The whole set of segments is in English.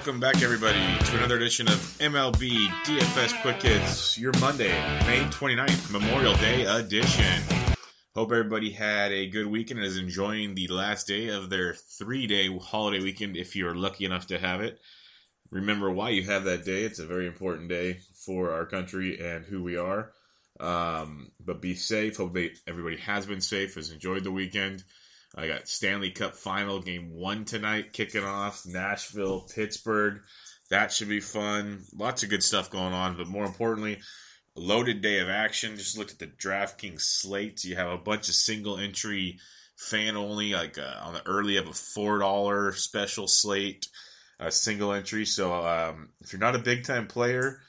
Welcome back, everybody, to another edition of MLB DFS Quick Hits, your Monday, May 29th, Memorial Day edition. Hope everybody had a good weekend and is enjoying the last day of their three day holiday weekend if you're lucky enough to have it. Remember why you have that day. It's a very important day for our country and who we are. Um, but be safe. Hope everybody has been safe, has enjoyed the weekend. I got Stanley Cup final game one tonight kicking off. Nashville, Pittsburgh. That should be fun. Lots of good stuff going on, but more importantly, loaded day of action. Just looked at the DraftKings slate. You have a bunch of single entry fan only, like uh, on the early of a four dollar special slate, a single entry. So um, if you're not a big time player,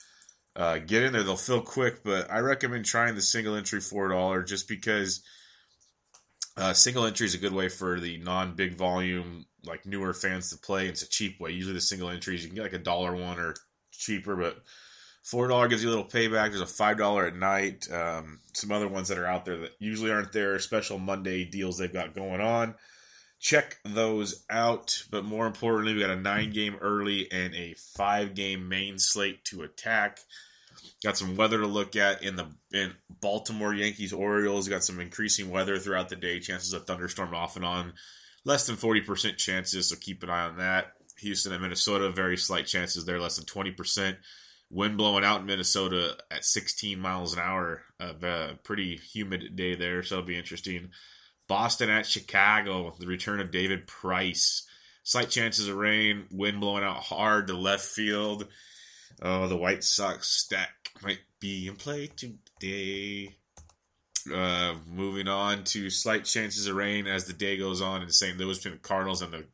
uh, get in there. They'll fill quick, but I recommend trying the single entry four dollar just because uh, single entry is a good way for the non big volume, like newer fans to play. It's a cheap way. Usually the single entries you can get like a dollar one or cheaper, but four dollar gives you a little payback. There's a five dollar at night. Um, some other ones that are out there that usually aren't there. Special Monday deals they've got going on. Check those out. But more importantly, we got a nine game early and a five game main slate to attack. Got some weather to look at in the in Baltimore Yankees Orioles. Got some increasing weather throughout the day. Chances of thunderstorm off and on. Less than 40% chances, so keep an eye on that. Houston and Minnesota, very slight chances there, less than 20%. Wind blowing out in Minnesota at 16 miles an hour. Of A pretty humid day there, so it'll be interesting. Boston at Chicago, the return of David Price. Slight chances of rain, wind blowing out hard to left field. Oh, the White Sox stack might be in play today. Uh, moving on to slight chances of rain as the day goes on in St. Louis between the Cardinals and the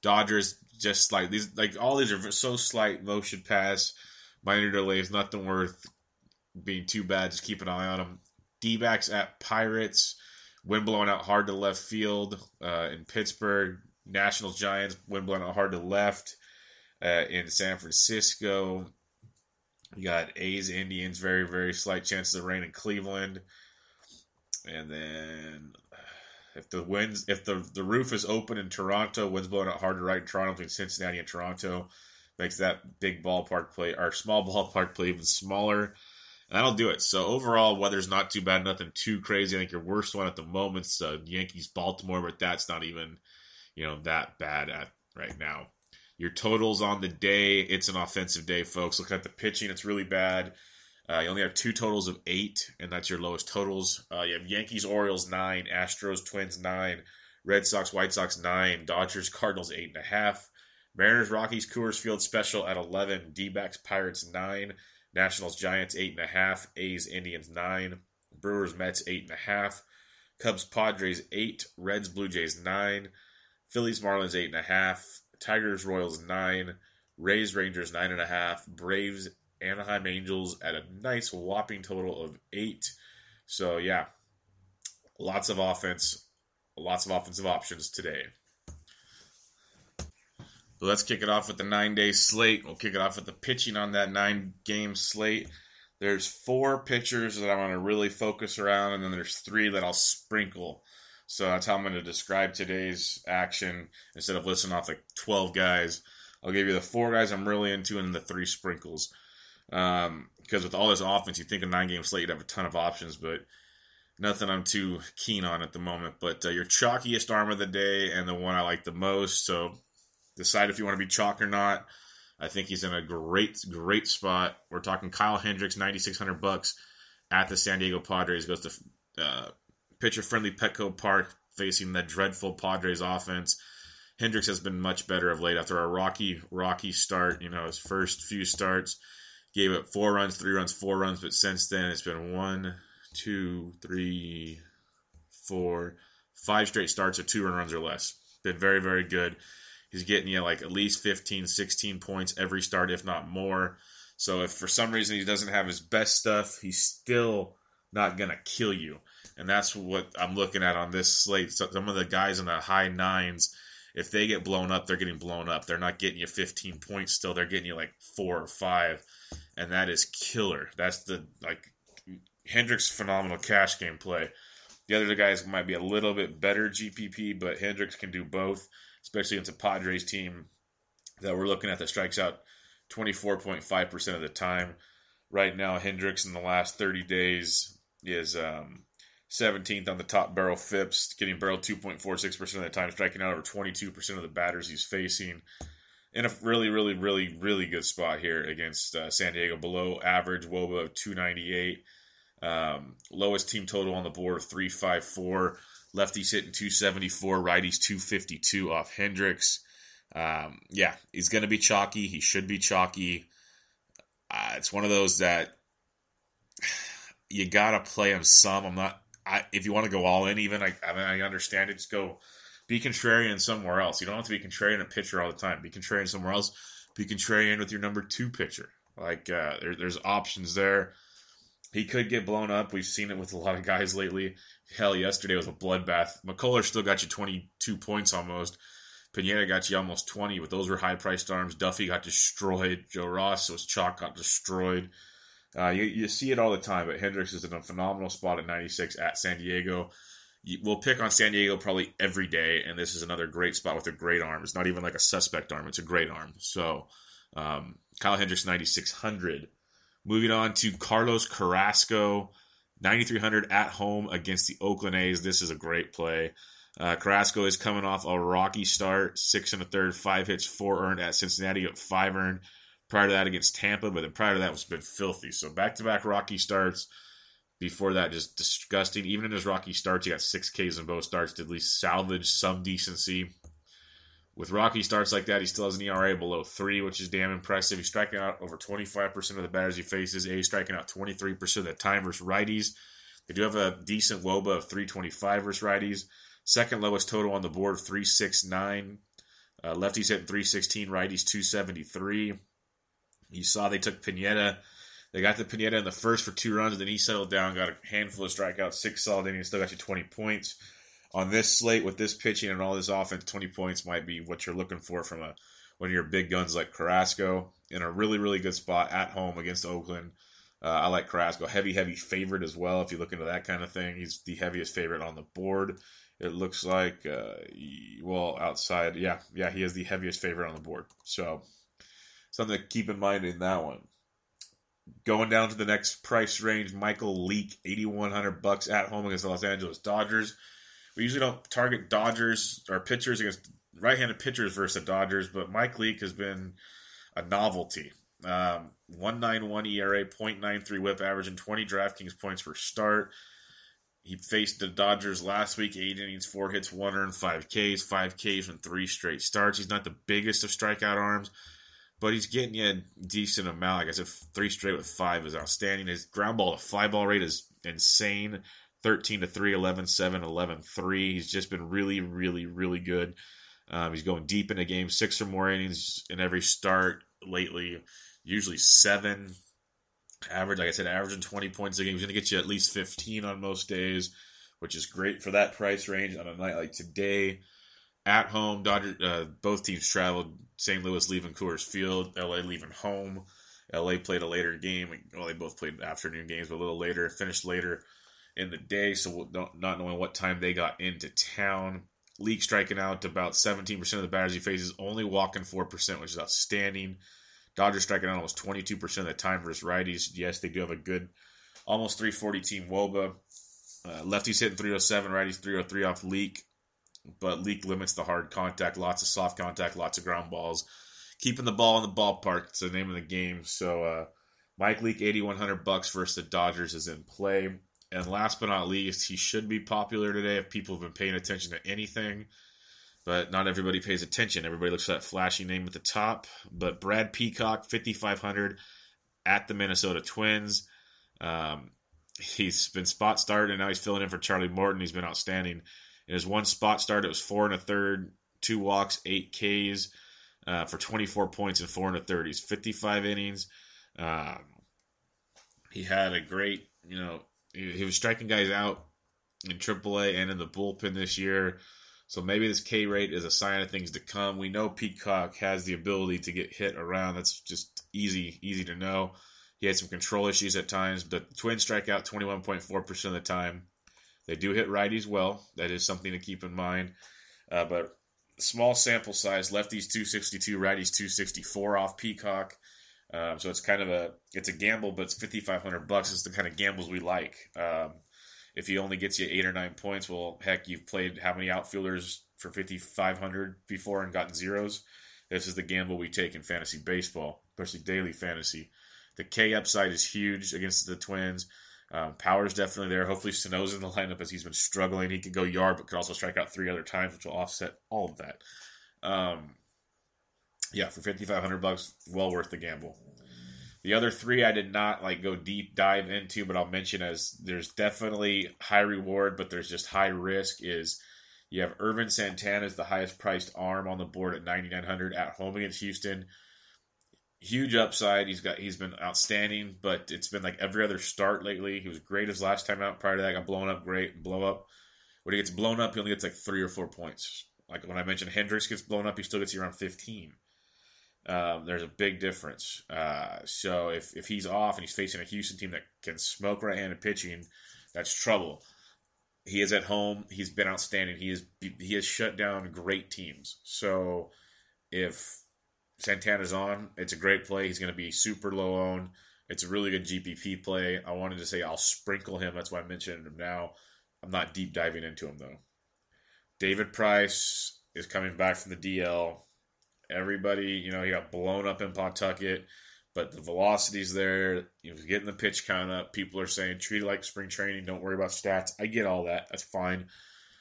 Dodgers. Just like these, like all these are so slight motion pass, minor delays, nothing worth being too bad. Just keep an eye on them. D at Pirates, wind blowing out hard to left field uh, in Pittsburgh. Nationals Giants, wind blowing out hard to left uh, in San Francisco. You got A's, Indians, very, very slight chances of rain in Cleveland. And then if the winds, if the, the roof is open in Toronto, winds blowing out hard to right in Toronto between Cincinnati and Toronto, makes that big ballpark play, or small ballpark play even smaller. And that'll do it. So overall, weather's not too bad, nothing too crazy. I think your worst one at the moment's uh, Yankees Baltimore, but that's not even, you know, that bad at right now. Your totals on the day, it's an offensive day, folks. Look at the pitching, it's really bad. Uh, you only have two totals of eight, and that's your lowest totals. Uh, you have Yankees, Orioles, nine, Astros, Twins, nine, Red Sox, White Sox, nine, Dodgers, Cardinals, eight and a half, Mariners, Rockies, Coors Field special at 11, D backs, Pirates, nine, Nationals, Giants, eight and a half, A's, Indians, nine, Brewers, Mets, eight and a half, Cubs, Padres, eight, Reds, Blue Jays, nine, Phillies, Marlins, eight and a half, Tigers, Royals, nine, Rays, Rangers, nine and a half, Braves, Anaheim Angels at a nice whopping total of eight. So yeah, lots of offense, lots of offensive options today. Let's kick it off with the nine day slate. We'll kick it off with the pitching on that nine game slate. There's four pitchers that I want to really focus around, and then there's three that I'll sprinkle. So that's how I'm going to describe today's action instead of listing off like 12 guys. I'll give you the four guys I'm really into and the three sprinkles. Um, because with all this offense, you think a nine game slate, you'd have a ton of options, but nothing I'm too keen on at the moment. But uh, your chalkiest arm of the day and the one I like the most. So decide if you want to be chalk or not. I think he's in a great, great spot. We're talking Kyle Hendricks, 9600 bucks at the San Diego Padres. Goes to uh, pitcher friendly Petco Park, facing the dreadful Padres offense. Hendricks has been much better of late after a rocky, rocky start. You know, his first few starts gave up four runs, three runs, four runs, but since then it's been one, two, three, four, five straight starts of two run runs or less. Been very, very good. He's getting you like at least 15, 16 points every start, if not more. So if for some reason he doesn't have his best stuff, he's still not going to kill you. And that's what I'm looking at on this slate. So some of the guys in the high nines, if they get blown up, they're getting blown up. They're not getting you 15 points still. They're getting you like four or five. And that is killer. That's the, like, Hendricks' phenomenal cash game play. The other guys might be a little bit better GPP, but Hendricks can do both especially against a Padres team that we're looking at that strikes out 24.5% of the time. Right now, Hendricks in the last 30 days is um, 17th on the top barrel FIPS, getting barreled 2.46% of the time, striking out over 22% of the batters he's facing. In a really, really, really, really good spot here against uh, San Diego, below average WOBA of 298. Um, lowest team total on the board of 354. Lefties hitting 274, righties 252 off Hendricks. Um, yeah, he's going to be chalky. He should be chalky. Uh, it's one of those that you got to play him some. I'm not, I, if you want to go all in, even, I, I, mean, I understand it. Just go be contrarian somewhere else. You don't have to be contrarian a pitcher all the time. Be contrarian somewhere else. Be contrarian with your number two pitcher. Like, uh, there, there's options there. He could get blown up. We've seen it with a lot of guys lately. Hell, yesterday was a bloodbath. McCullers still got you 22 points almost. Pineda got you almost 20, but those were high priced arms. Duffy got destroyed. Joe Ross was chalk got destroyed. Uh, you, you see it all the time, but Hendricks is in a phenomenal spot at 96 at San Diego. We'll pick on San Diego probably every day, and this is another great spot with a great arm. It's not even like a suspect arm, it's a great arm. So, um, Kyle Hendricks, 9,600. Moving on to Carlos Carrasco, 9,300 at home against the Oakland A's. This is a great play. Uh, Carrasco is coming off a rocky start, six and a third, five hits, four earned at Cincinnati, five earned. Prior to that against Tampa, but then prior to that was been filthy. So back to back rocky starts. Before that, just disgusting. Even in his rocky starts, he got six Ks in both starts to at least salvage some decency with rocky starts like that, he still has an ERA below three, which is damn impressive. He's striking out over 25% of the batters he faces. A striking out 23% of the time versus righties. They do have a decent WOBA of 325 versus righties. Second lowest total on the board, 369. Uh, lefties hitting 316, righties 273. You saw they took Pineda. They got the Pineda in the first for two runs, and then he settled down, got a handful of strikeouts, six solid innings, still got you 20 points on this slate with this pitching and all this offense, 20 points might be what you're looking for from a one of your big guns like Carrasco in a really, really good spot at home against Oakland. Uh, I like Carrasco. Heavy, heavy favorite as well. If you look into that kind of thing, he's the heaviest favorite on the board. It looks like, uh, well, outside, yeah, yeah, he is the heaviest favorite on the board. So something to keep in mind in that one. Going down to the next price range, Michael Leake, eighty one hundred bucks at home against the Los Angeles Dodgers. We usually don't target Dodgers or pitchers against right-handed pitchers versus the Dodgers, but Mike Leake has been a novelty. Um, 191 ERA, 0.93 whip average, and 20 DraftKings points per start. He faced the Dodgers last week, eight innings, four hits, one earned, five Ks, five Ks from three straight starts. He's not the biggest of strikeout arms, but he's getting you a decent amount. Like I said, three straight with five is outstanding. His ground ball to fly ball rate is insane. 13 to 3, 11 7, 11 3. He's just been really, really, really good. Um, he's going deep in into game, six or more innings in every start lately, usually seven. Average, like I said, averaging 20 points a game. He's going to get you at least 15 on most days, which is great for that price range on a night like today. At home, Dodger, uh, both teams traveled. St. Louis leaving Coors Field, LA leaving home. LA played a later game. Well, they both played afternoon games, but a little later, finished later in the day. So not knowing what time they got into town. Leake striking out about 17% of the batters he faces, only walking 4%, which is outstanding. Dodgers striking out almost 22% of the time versus righties. Yes, they do have a good, almost 340 team Woba. Uh, lefties hitting 307, righties 303 off Leake, but Leake limits the hard contact, lots of soft contact, lots of ground balls. Keeping the ball in the ballpark, it's the name of the game. So, uh, Mike Leake, 8100 bucks versus the Dodgers is in play. And last but not least, he should be popular today if people have been paying attention to anything. But not everybody pays attention. Everybody looks at that flashy name at the top. But Brad Peacock, 5,500 at the Minnesota Twins. Um, he's been spot started, and now he's filling in for Charlie Morton. He's been outstanding. In his one spot start, it was four and a third, two walks, eight Ks uh, for 24 points and four and a third. He's 55 innings. Um, he had a great, you know, he, he was striking guys out in AAA and in the bullpen this year. So maybe this K rate is a sign of things to come. We know Peacock has the ability to get hit around. That's just easy, easy to know. He had some control issues at times, but the Twins strike out 21.4% of the time. They do hit righties well. That is something to keep in mind. Uh, but small sample size, lefties 262, righties 264 off Peacock. Um, so it's kind of a it's a gamble, but it's 5,500 bucks. It's the kind of gambles we like. Um, if he only gets you eight or nine points, well, heck, you've played how many outfielders for 5,500 before and gotten zeros? This is the gamble we take in fantasy baseball, especially daily fantasy. The K upside is huge against the Twins. Um, power's definitely there. Hopefully, Sano's in the lineup as he's been struggling. He could go yard, but could also strike out three other times, which will offset all of that. Um, yeah, for fifty five hundred bucks, well worth the gamble. The other three I did not like go deep dive into, but I'll mention as there's definitely high reward, but there's just high risk. Is you have Ervin Santana as the highest priced arm on the board at ninety nine hundred at home against Houston huge upside. He's got he's been outstanding, but it's been like every other start lately. He was great his last time out. Prior to that, got blown up great, blow up. When he gets blown up, he only gets like three or four points. Like when I mentioned Hendricks gets blown up, he still gets you around fifteen. Um, there's a big difference. Uh, so if if he's off and he's facing a Houston team that can smoke right-handed pitching, that's trouble. He is at home. He's been outstanding. He is he has shut down great teams. So if Santana's on. It's a great play. He's going to be super low owned. It's a really good GPP play. I wanted to say I'll sprinkle him. That's why I mentioned him now. I'm not deep diving into him though. David Price is coming back from the DL. Everybody, you know, he got blown up in Pawtucket, but the velocity's there. You know, getting the pitch count up. People are saying treat it like spring training. Don't worry about stats. I get all that. That's fine.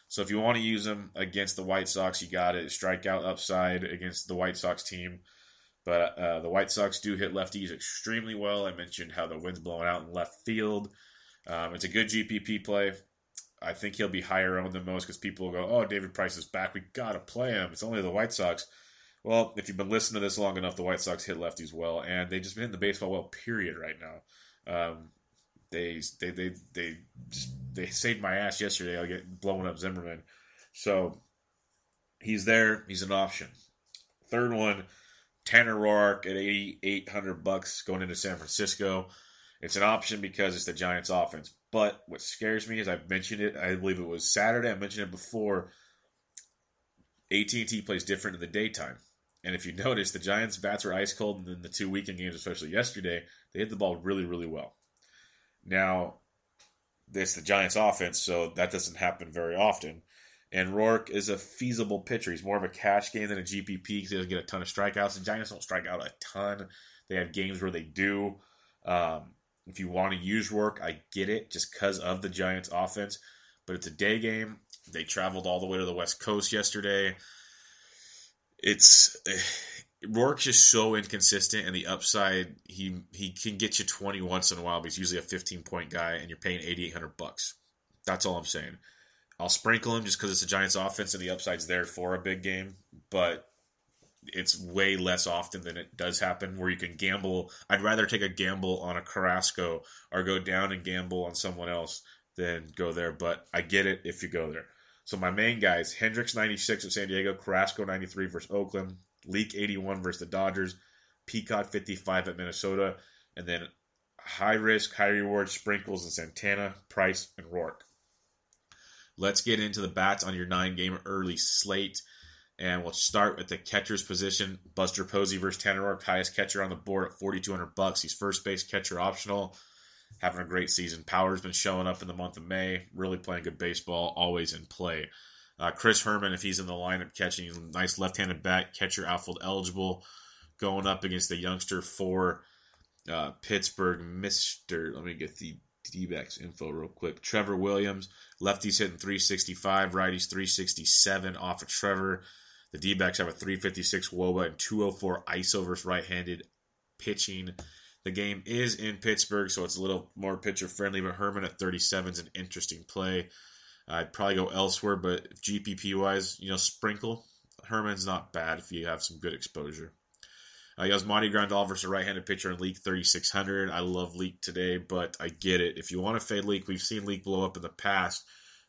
So if you want to use him against the White Sox, you got it. Strikeout upside against the White Sox team. But uh, the White Sox do hit lefties extremely well. I mentioned how the wind's blowing out in left field. Um, it's a good GPP play. I think he'll be higher owned than most because people will go, "Oh, David Price is back. We gotta play him. It's only the White Sox." Well, if you've been listening to this long enough, the White Sox hit lefties well, and they just been hitting the baseball well. Period. Right now, um, they they they they they saved my ass yesterday. I get blowing up Zimmerman, so he's there. He's an option. Third one, Tanner Roark at eighty eight hundred bucks going into San Francisco. It's an option because it's the Giants' offense. But what scares me is I've mentioned it. I believe it was Saturday. I mentioned it before. AT&T plays different in the daytime. And if you notice, the Giants' bats were ice cold, and in the two weekend games, especially yesterday, they hit the ball really, really well. Now, it's the Giants' offense, so that doesn't happen very often. And Roark is a feasible pitcher. He's more of a cash game than a GPP because he doesn't get a ton of strikeouts. The Giants don't strike out a ton. They have games where they do. Um, if you want to use Roark, I get it just because of the Giants' offense. But it's a day game. They traveled all the way to the West Coast yesterday. It's Roark's just so inconsistent, and the upside he he can get you twenty once in a while, but he's usually a fifteen point guy, and you're paying eighty eight hundred bucks. That's all I'm saying. I'll sprinkle him just because it's a Giants offense and the upside's there for a big game, but it's way less often than it does happen where you can gamble. I'd rather take a gamble on a Carrasco or go down and gamble on someone else than go there, but I get it if you go there. So my main guys, Hendricks 96 at San Diego, Carrasco 93 versus Oakland, Leake 81 versus the Dodgers, Peacock 55 at Minnesota, and then high risk, high reward sprinkles and Santana, Price, and Roark. Let's get into the bats on your nine game early slate. And we'll start with the catcher's position. Buster Posey versus Tanner Roark, highest catcher on the board at 4200 bucks. He's first base catcher optional. Having a great season. Power's been showing up in the month of May. Really playing good baseball. Always in play. Uh, Chris Herrmann, if he's in the lineup catching, nice left-handed bat, catcher outfield eligible, going up against the youngster for uh, Pittsburgh, Mister. Let me get the D-backs info real quick. Trevor Williams, lefties hitting 365, righties 367 off of Trevor. The D-backs have a 356 WOBA and 204 ISO versus right-handed pitching. The game is in Pittsburgh, so it's a little more pitcher friendly. But Herrmann at 37 is an interesting play. I'd probably go elsewhere, but GPP wise, you know, sprinkle. Herrmann's not bad if you have some good exposure. Uh, Yasmani Grandal versus a right-handed pitcher in Leake 3600. I love Leake today, but I get it. If you want to fade Leake, we've seen Leake blow up in the past,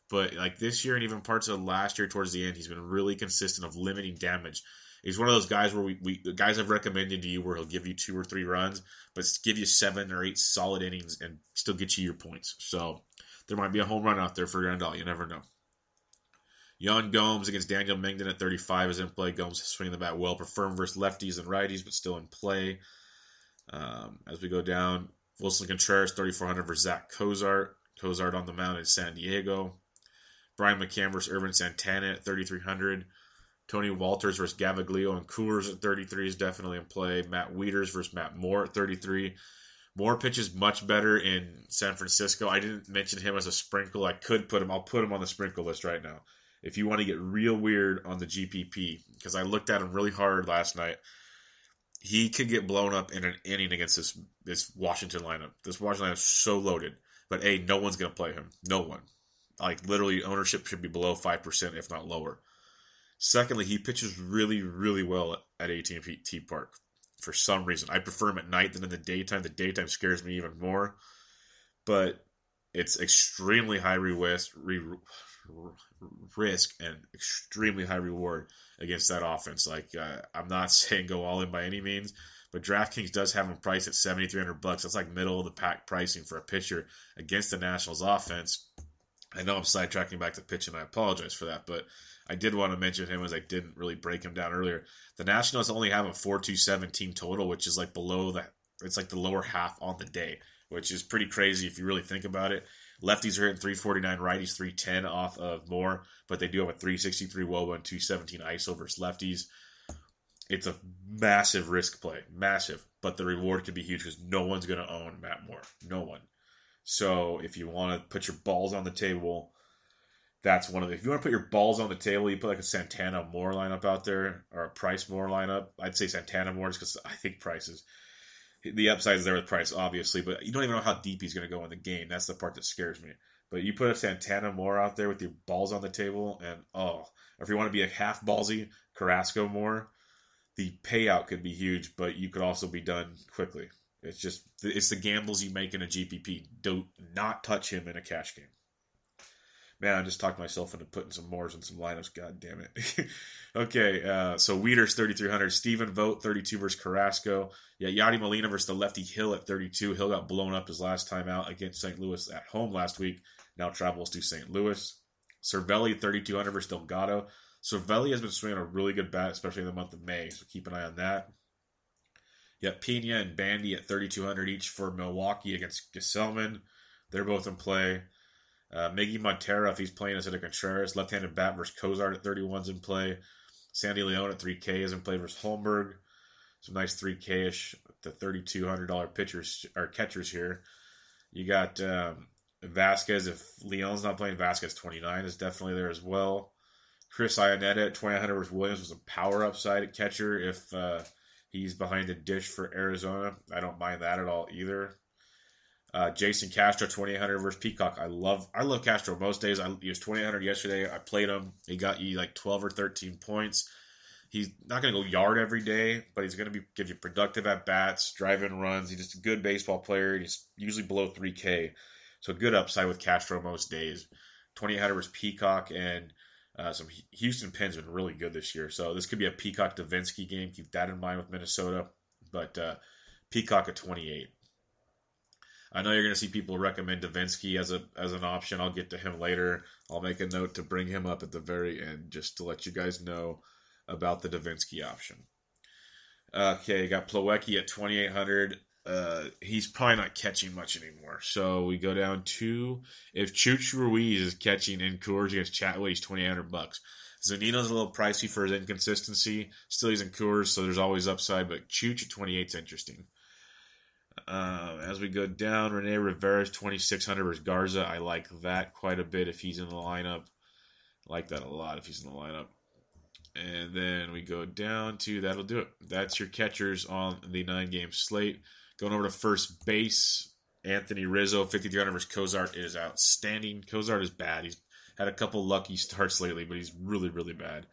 but like this year and even parts of last year towards the end, he's been really consistent of limiting damage. He's one of those guys where we, we guys I've recommended to you where he'll give you two or three runs, but give you seven or eight solid innings and still get you your points. So there might be a home run out there for Grandal. You never know. Yan Gomes against Daniel Mengden at 35 is in play. Gomes swinging the bat well. Prefer versus lefties and righties, but still in play. Um, as we go down, Willson Contreras 3400 versus Zach Cozart. Cozart on the mound in San Diego. Brian McCann versus Ervin Santana at 3300. Tony Wolters versus Gaviglio and Coors at 33 is definitely in play. Matt Wieters versus Matt Moore at 33. Moore pitches much better in San Francisco. I didn't mention him as a sprinkle. I could put him. I'll put him on the sprinkle list right now if you want to get real weird on the GPP, because I looked at him really hard last night. He could get blown up in an inning against this this Washington lineup. This Washington lineup is so loaded, but a no one's going to play him. No one. Like literally, ownership should be below five percent, if not lower. Secondly, he pitches really, really well at AT&T Park. For some reason, I prefer him at night than in the daytime. The daytime scares me even more, but it's extremely high risk, risk and extremely high reward against that offense. Like uh, I'm not saying go all in by any means, but DraftKings does have him priced at 7,300 bucks. That's like middle of the pack pricing for a pitcher against the Nationals offense. I know I'm sidetracking back to pitching. I apologize for that, but I did want to mention him as I didn't really break him down earlier. The Nationals only have a 4.27 team total, which is like below that. It's like the lower half on the day, which is pretty crazy if you really think about it. Lefties are hitting 349, righties 310 off of Moore, but they do have a 363 WOBA and 217 ISO versus lefties. It's a massive risk play, massive, but the reward could be huge because no one's going to own Matt Moore. No one. So if you want to put your balls on the table, that's one of the. If you want to put your balls on the table, you put like a Santana Moore lineup out there or a Price Moore lineup. I'd say Santana Moore just because I think Price is the upside is there with Price, obviously, but you don't even know how deep he's going to go in the game. That's the part that scares me. But you put a Santana Moore out there with your balls on the table, and oh, if you want to be a half ballsy Carrasco Moore, the payout could be huge, but you could also be done quickly. It's just it's the gambles you make in a GPP. Do not touch him in a cash game. Man, I just talked myself into putting some Moores in some lineups. God damn it. okay, uh, so Wieters 3,300. Stephen Vogt 32 versus Carrasco. Yeah, Yadi Molina versus the lefty Hill at 32. Hill got blown up his last time out against St. Louis at home last week. Now travels to St. Louis. Cervelli 3,200 versus Delgado. Cervelli has been swinging a really good bat, especially in the month of May, so keep an eye on that. Yeah, Pena and Bandy at 3,200 each for Milwaukee against Gsellman. They're both in play. Uh, Miggy Montero, if he's playing instead of Contreras, left-handed bat versus Cozart at 31's in play. Sandy Leon at 3K is in play versus Holmberg. Some nice 3K-ish, the $3,200 pitchers or catchers here. You got um, Vazquez. If Leon's not playing, Vazquez 29 is definitely there as well. Chris Iannetta at 2,900 versus Williams was a power upside at catcher if uh, he's behind the dish for Arizona. I don't mind that at all either. Uh, Jason Castro, 2800 versus Peacock. I love I love Castro most days. I he was 2800 yesterday. I played him. He got you like 12 or 13 points. He's not going to go yard every day, but he's going to be give you productive at bats, driving runs. He's just a good baseball player. He's usually below 3K, so good upside with Castro most days. 2800 versus Peacock and Uh, some Houston Penn's been really good this year, so this could be a Peacock Devenski game. Keep that in mind with Minnesota. But uh, Peacock at 28. I know you're going to see people recommend Devenski as a as an option. I'll get to him later. I'll make a note to bring him up at the very end just to let you guys know about the Devenski option. Okay, got Plawecki at 2800. Uh, he's probably not catching much anymore. So we go down to if Chooch Ruiz is catching in Coors against Chatwood, he's 2800 bucks. Zunino's a little pricey for his inconsistency. Still, he's in Coors, so there's always upside. But Chooch at 28 is interesting. Uh, as we go down, Rene Rivera's 2600 versus Garza. I like that quite a bit if he's in the lineup. I like that a lot if he's in the lineup. And then we go down to that'll do it. That's your catchers on the nine game slate. Going over to first base, Anthony Rizzo, 5300 versus Cozart is outstanding. Cozart is bad. He's had a couple lucky starts lately, but he's really, really bad.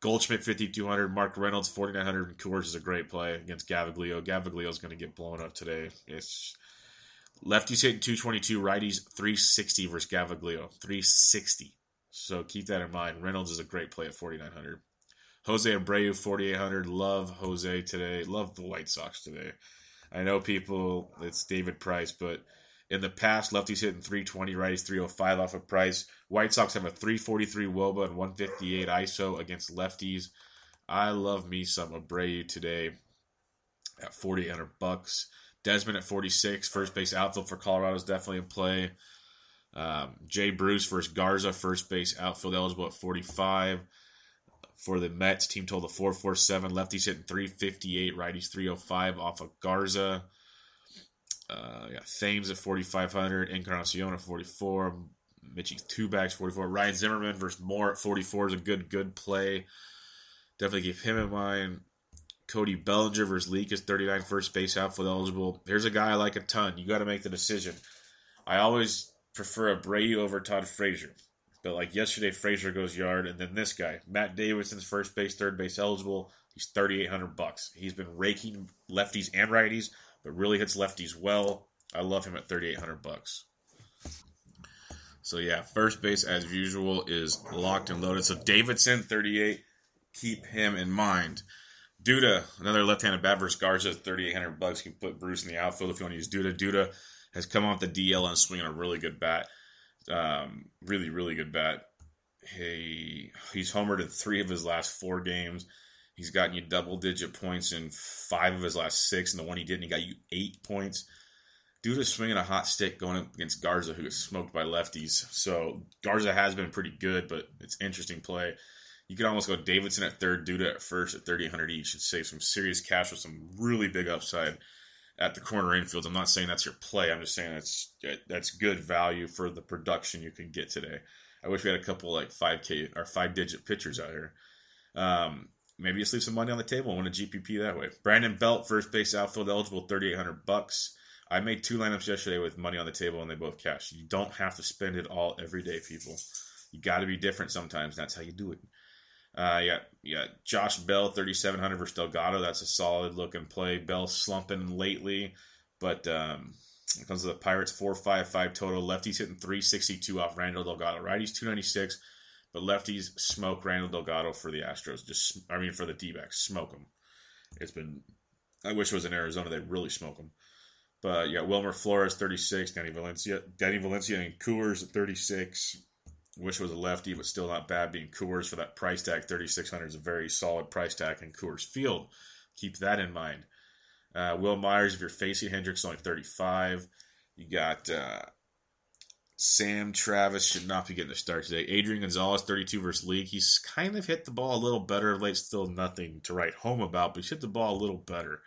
Goldschmidt 5200, Mark Reynolds 4900, and Coors is a great play against. Gaviglio is going to get blown up today. It's lefties hitting 222, righties 360 versus Gaviglio 360. So keep that in mind. Reynolds is a great play at 4900. Jose Abreu 4800. Love Jose today. Love the White Sox today. I know people. It's David Price, but in the past, lefties hitting 320, righties 305 off of Price. White Sox have a 343 Woba and 158 ISO against lefties. I love me some Abreu today at 4,800 bucks. Desmond at 46, first base outfield for Colorado is definitely in play. Um, Jay Bruce versus Garza, first base outfield eligible at 45. For the Mets, team total 447. Lefties hitting 358, righties 305 off of Garza. Uh, yeah, Thames at 4,500. Encarnacion at 44. Mitchie two bags 44. Ryan Zimmerman versus Moore at 44 is a good good play. Definitely keep him in mind. Cody Bellinger versus Leake is 39 first base outfield eligible. Here's a guy I like a ton. You got to make the decision. I always prefer Abreu over Todd Frazier. But like yesterday, Frazier goes yard, and then this guy, Matt Davidson's first base, third base eligible. He's 3,800 bucks. He's been raking lefties and righties, but really hits lefties well. I love him at 3,800 bucks. So yeah, first base as usual is locked and loaded. So Davidson, 38. Keep him in mind. Duda, another left-handed bat versus Garza, 3,800 bucks. You can put Bruce in the outfield if you want to use Duda. Duda has come off the DL and swinging a really good bat. Um, really, really good bat. He he's homered in three of his last four games. He's gotten you double-digit points in five of his last six, and the one he didn't, he got you eight points. Duda swinging a hot stick going up against Garza, who is smoked by lefties. So Garza has been pretty good, but it's interesting play. You could almost go Davidson at third, Duda at first at 3,800 each and save some serious cash with some really big upside at the corner infield. I'm not saying that's your play. I'm just saying that's that's good value for the production you can get today. I wish we had a couple like 5K or five digit pitchers out here. Um, maybe just leave some money on the table and win a GPP that way. Brandon Belt, first base outfield eligible, 3,800 bucks. I made two lineups yesterday with money on the table and they both cashed. You don't have to spend it all every day, people. You got to be different sometimes. That's how you do it. Uh, yeah, yeah. Josh Bell, 3,700 versus Delgado. That's a solid looking play. Bell slumping lately, but um, it comes to the Pirates, 455 total. Lefties hitting 362 off Randall Delgado. Righties, 296, lefties smoke Randall Delgado for the Astros. Just, I mean, for the D backs, smoke them. It's been, I wish it was in Arizona. They really smoke them. But yeah, Wilmer Flores, 36. Danny Valencia, Danny Valencia and Coors at 36. Wish it was a lefty, but still not bad. Being Coors for that price tag, 3600 is a very solid price tag in Coors Field. Keep that in mind. Uh, Wil Myers, if you're facing Hendricks, only 35. You got uh, Sam Travis should not be getting the start today. Adrian Gonzalez, 32 versus Leake. He's kind of hit the ball a little better of late. Still nothing to write home about, but he's hit the ball a little better.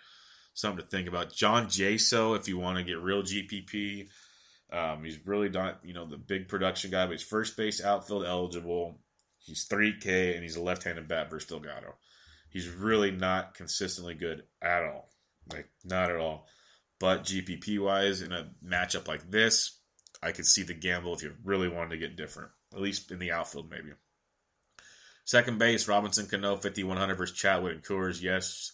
Something to think about. John Jaso, if you want to get real GPP. Um, he's really not, you know, the big production guy, but he's first base outfield eligible. He's 3K and he's a left-handed bat versus Delgado. He's really not consistently good at all. Like, not at all. But GPP wise, in a matchup like this, I could see the gamble if you really wanted to get different, at least in the outfield, maybe. Second base, Robinson Cano, 5,100 versus Chatwood and Coors. Yes.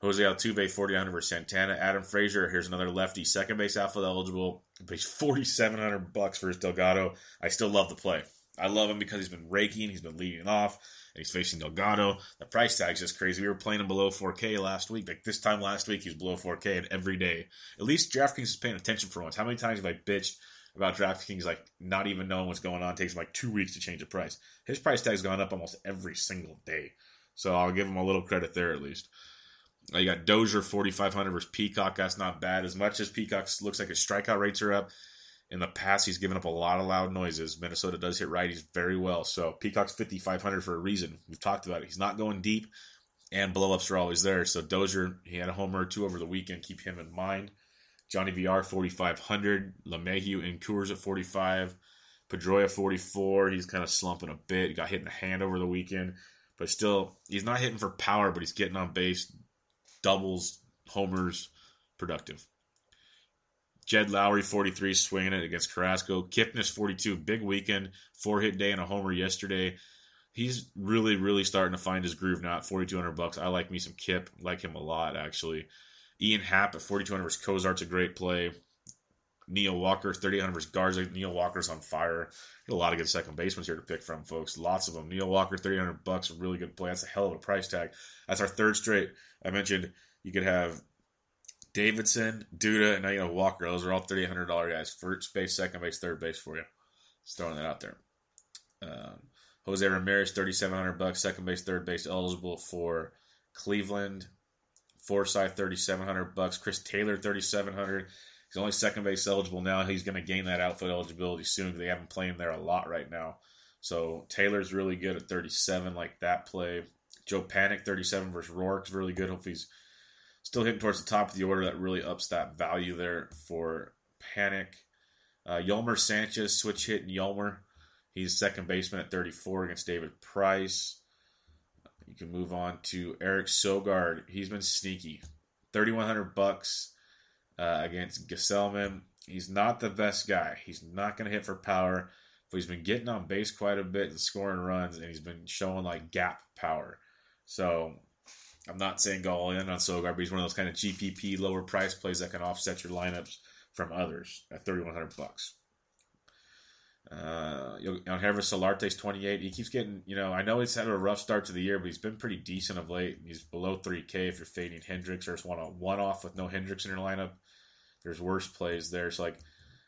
Jose Altuve, 4,900 versus Santana. Adam Frazier, here's another lefty, second base outfield eligible, he's 4,700 bucks versus Delgado. I still love the play. I love him because he's been raking, he's been leading off, and he's facing Delgado. The price tag's just crazy. We were playing him below 4K last week. Like this time last week, he was below 4K, and every day, at least DraftKings is paying attention for once. How many times have I bitched about DraftKings like not even knowing what's going on? It takes like two weeks to change the price. His price tag's gone up almost every single day, so I'll give him a little credit there at least. You got Dozier 4,500 versus Peacock. That's not bad. As much as Peacock looks like his strikeout rates are up, in the past he's given up a lot of loud noises. Minnesota does hit righties very well. So Peacock's 5,500 for a reason. We've talked about it. He's not going deep, and blowups are always there. So Dozier, he had a homer or two over the weekend. Keep him in mind. Johnny VR 4,500. LeMahieu in Coors at 45. Pedroia 44. He's kind of slumping a bit. He got hit in the hand over the weekend. But still, he's not hitting for power, but he's getting on base, doubles, homers, productive. Jed Lowrie 43, swinging it against Carrasco. Kipnis, 42, big weekend, four hit day and a homer yesterday. He's really, really starting to find his groove now at 4,200 bucks. I like me some Kip, like him a lot actually. Ian Happ at 4,200 versus Cozart's a great play. Neil Walker, 3,800 versus Garza. Neil Walker's on fire. Got a lot of good second basemen here to pick from, folks. Lots of them. Neil Walker, 3,800 bucks, a really good play. That's a hell of a price tag. That's our third straight. I mentioned you could have Davidson, Duda, and now you know Walker. Those are all thirty hundred dollar guys. First base, second base, third base for you. Just throwing that out there. Um, Jose Ramirez, thirty seven hundred bucks, second base, third base, eligible for Cleveland. Forsythe, thirty seven hundred bucks. Chris Taylor, thirty seven hundred. He's only second base eligible now. He's going to gain that outfield eligibility soon. They haven't played him there a lot right now. So Taylor's really good at 37, like that play. Joe Panik 37 versus Roark's really good. Hope he's still hitting towards the top of the order. That really ups that value there for Panik. Uh, Yolmer Sanchez, switch hit Yolmer. He's second baseman at 34 against David Price. You can move on to Eric Sogard. He's been sneaky. 3100 bucks uh, against Gsellman. He's not the best guy. He's not going to hit for power, but he's been getting on base quite a bit and scoring runs, and he's been showing like gap power. So I'm not saying go all in on Sogard, but he's one of those kind of GPP lower price plays that can offset your lineups from others at 3,100 bucks. Uh, Yangervis Solarte's 28. He keeps getting, you know, I know he's had a rough start to the year, but he's been pretty decent of late. He's below 3K if you're fading Hendricks or just want a one off with no Hendricks in your lineup. There's worse plays there. So, like,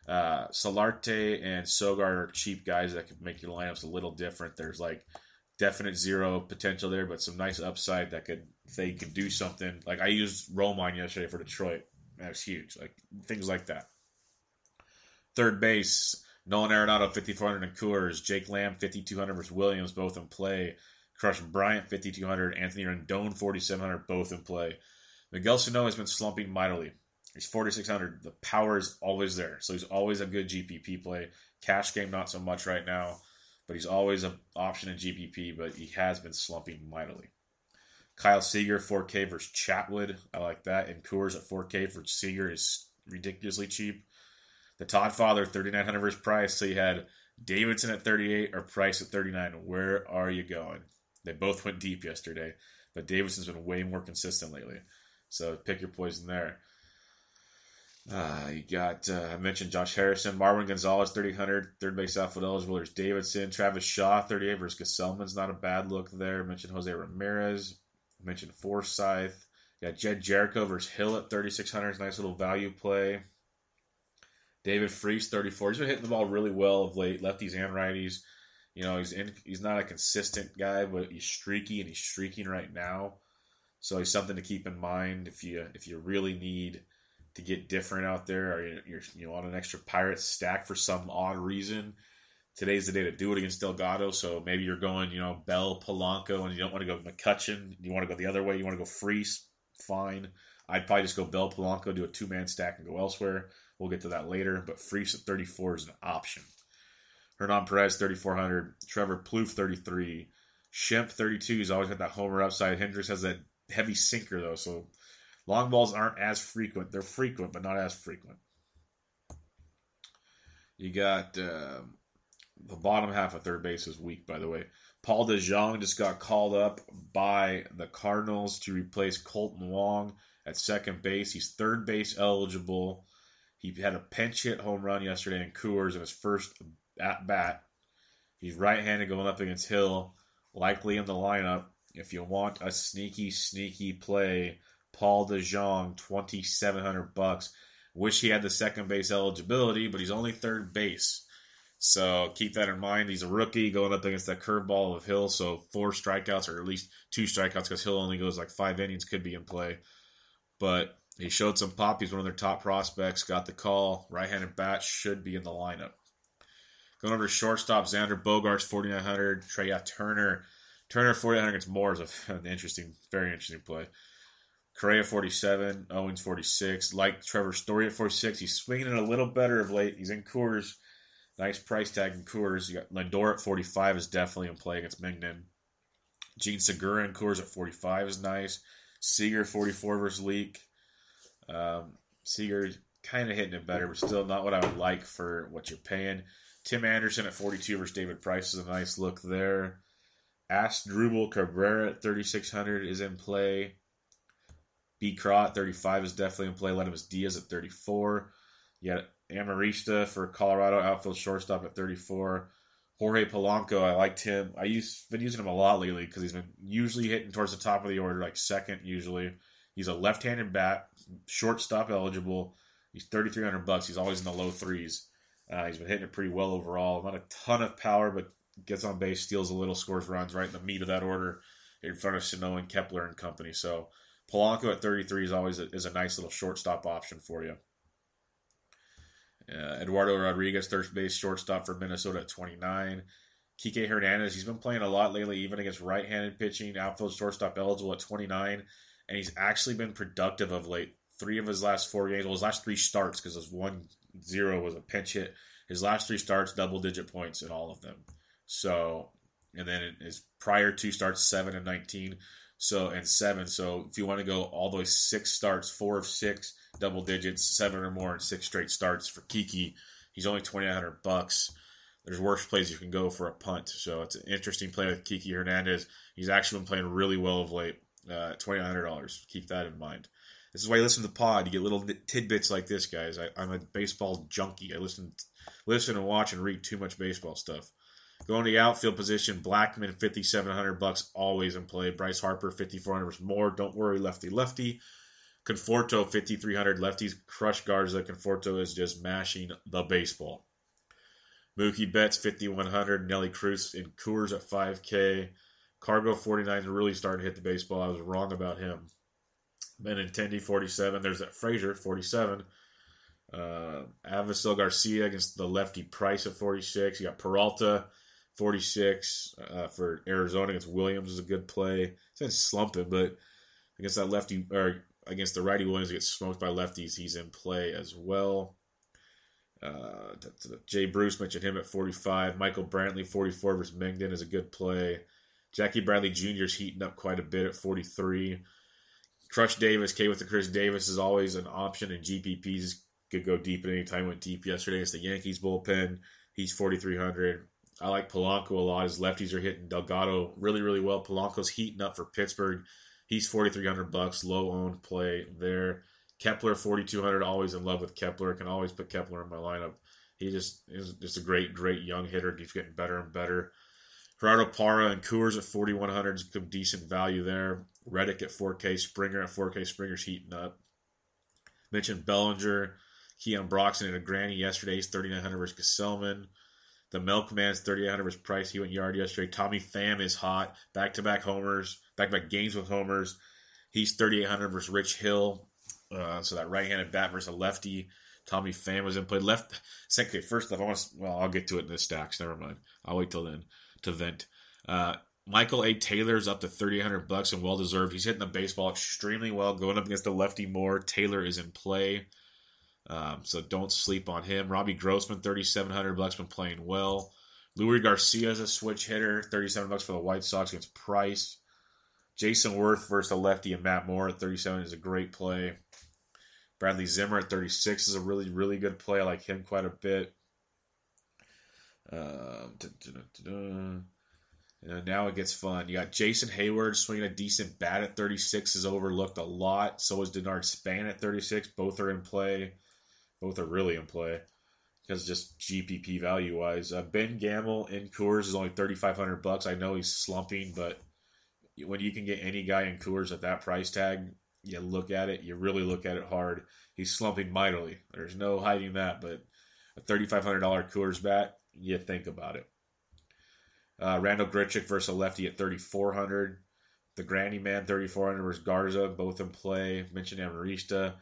uh, Solarte and Sogar are cheap guys that could make your lineups a little different. There's like definite zero potential there, but some nice upside that could they could do something. Like I used Romine yesterday for Detroit. That was huge. Like things like that. Third base, Nolan Arenado, 5,400 in Coors. Jake Lamb, 5,200 versus Williams, both in play. Kris Bryant, 5,200. Anthony Rendon, 4,700, both in play. Miguel Sano has been slumping mightily. He's 4,600. The power is always there. So he's always a good GPP play. Cash game, not so much right now but he's always an option in GPP, but he has been slumping mightily. Kyle Seager, 4K versus Chatwood. I like that. And Coors at 4K for Seager is ridiculously cheap. The Todd Father, 3900 versus Price. So you had Davidson at 38 or Price at 39. Where are you going? They both went deep yesterday, but Davidson's been way more consistent lately. So pick your poison there. Uh, you got, uh, I mentioned Josh Harrison, Marwin Gonzalez, 3,800, third base outfield eligible. There's Davidson, Travis Shaw, 38 versus Gsellman's not a bad look there. I mentioned Jose Ramirez, I mentioned Forsythe. You got Jedd Gyorko versus Hill at 3,600, nice little value play. David Freese, 34. He's been hitting the ball really well of late, lefties and righties. You know, he's in, he's not a consistent guy, but he's streaky and he's streaking right now. So he's something to keep in mind if you if you really need – to get different out there, or you're, you know on an extra pirate stack for some odd reason. Today's the day to do it against Delgado. So maybe you're going, you know, Bell, Polanco, and you don't want to go McCutchen. You want to go the other way. You want to go Freese. Fine. I'd probably just go Bell, Polanco, do a two man stack, and go elsewhere. We'll get to that later. But Freese at 34 is an option. Hernan Perez 3400, Trevor Plouffe 33, Schimpf 32. He's always got that homer upside. Hendricks has that heavy sinker though, so Long balls aren't as frequent. They're frequent, but not as frequent. You got uh, the bottom half of third base is weak, by the way. Paul DeJong just got called up by the Cardinals to replace Kolten Wong at second base. He's third base eligible. He had a pinch hit home run yesterday in Coors in his first at bat. He's right-handed going up against Hill, likely in the lineup. If you want a sneaky, sneaky play, Paul DeJong, twenty seven hundred bucks. Wish he had the second base eligibility, but he's only third base. So keep that in mind. He's a rookie going up against that curveball of Hill. So four strikeouts or at least two strikeouts because Hill only goes like five innings could be in play. But he showed some pop. He's one of their top prospects. Got the call. Right-handed bat should be in the lineup. Going over to shortstop, Xander Bogaerts, 4,900. Trea Turner. Turner, 4,900 against Moore is an interesting, very interesting play. Correa 47, Owens 46. Like Trevor Story at 46. He's swinging it a little better of late. He's in Coors. Nice price tag in Coors. You got Lindor at 45 is definitely in play against Mengden. Jean Segura in Coors at 45 is nice. Seager 44 versus Leake. Um, Seager kind of hitting it better, but still not what I would like for what you're paying. Tim Anderson at 42 versus David Price is a nice look there. Asdrubal Cabrera at 3,600 is in play. B. Craw at 35 is definitely in play. Aledmys Diaz at 34. You got Amarista for Colorado outfield shortstop at 34. Jorge Polanco, I liked him. I used been using him a lot lately because he's been usually hitting towards the top of the order, like second usually. He's a left-handed bat, shortstop eligible. He's 3,300 bucks. He's always in the low threes. Uh, he's been hitting it pretty well overall. Not a ton of power, but gets on base, steals a little, scores runs right in the meat of that order in front of Sano and Kepler and company. So Polanco at 33 is always a, is a nice little shortstop option for you. Uh, Eduardo Rodriguez, third base shortstop for Minnesota at 29. Kike Hernandez, he's been playing a lot lately, even against right-handed pitching. Outfield shortstop eligible at 29, and he's actually been productive of late. Three of his last four games, well, his last three starts, because his one zero was a pinch hit. His last three starts, double-digit points in all of them. So, and then his prior two starts, seven and 19. So and seven. So if you want to go all the way six starts, four of six, double digits, seven or more, and six straight starts for Kiki, he's only twenty nine hundred bucks. There's worse plays you can go for a punt. So it's an interesting play with Kiki Hernandez. He's actually been playing really well of late. Uh, twenty nine hundred dollars. Keep that in mind. This is why you listen to the pod. You get little tidbits like this, guys. I, am a baseball junkie. I listen, listen and watch and read too much baseball stuff. Going to the outfield position, Blackmon, 5,700 bucks, always in play. Bryce Harper, 5,400 more. Don't worry, lefty, lefty. Conforto, 5,300 lefties. Crush Garza. Conforto is just mashing the baseball. Mookie Betts, 5,100. Nelly Cruz in Coors at 5K. Cargo, 49 is really starting to hit the baseball. I was wrong about him. Benintendi, 47. There's that Frazier, 47. Uh, Avisail Garcia against the lefty Price at 46. You got Peralta, 46 uh, for Arizona against Williams is a good play. He's been slumping, but against that lefty or against the righty Williams gets smoked by lefties, he's in play as well. Uh, Jay Bruce mentioned him at 45. Michael Brantley, 44 versus Mengden is a good play. Jackie Bradley Jr. is heating up quite a bit at 43. Crush Davis, K with the Chris Davis is always an option and GPPs. Could go deep at any time. Went deep yesterday against the Yankees bullpen. He's 4,300. I like Polanco a lot. His lefties are hitting Delgado really, really well. Polanco's heating up for Pittsburgh. He's forty three hundred bucks, low owned play there. Kepler forty two hundred. Always in love with Kepler. Can always put Kepler in my lineup. He just is just a great, great young hitter. He's getting better and better. Gerardo Parra and Coors at forty one hundred is some decent value there. Reddick at four K. Springer at four K. Springer's heating up. Mentioned Bellinger, Keon Broxton, and a granny yesterday. He's thirty nine hundred versus Gsellman. The Milkman's 3,800 versus price. He went yard yesterday. Tommy Pham is hot. Back to back homers. Back to back games with homers. He's 3,800 versus Rich Hill. Uh, so that right handed bat versus a lefty. Tommy Pham was in play. Left. Second, first off, I want to. Well, I'll get to it in the stacks. Never mind. I'll wait till then to vent. Uh, Michael A. Taylor's up to 3,800 bucks and well deserved. He's hitting the baseball extremely well, going up against the lefty Moore. Taylor is in play. Um, so don't sleep on him. Robbie Grossman, 3700 bucks, been playing well. Leury Garcia is a switch hitter, 37 bucks for the White Sox against Price. Jayson Werth versus the lefty and Matt Moore at 37 is a great play. Bradley Zimmer at 36 is a really, really good play. I like him quite a bit. And now it gets fun. You got Jason Heyward swinging a decent bat at 36 is overlooked a lot. So is Denard Span at 36. Both are in play. Both are really in play. because just GPP value wise. Uh, ben Gamel in Coors is only thirty five hundred bucks. I know he's slumping, but when you can get any guy in Coors at that price tag, you look at it, you really look at it hard. He's slumping mightily. There's no hiding that, but a thirty five hundred dollar Coors bat, you think about it. Uh, Randal Grichuk versus a lefty at thirty four hundred. The Granny Man thirty four hundred versus Garza, both in play. Mentioned Amarista.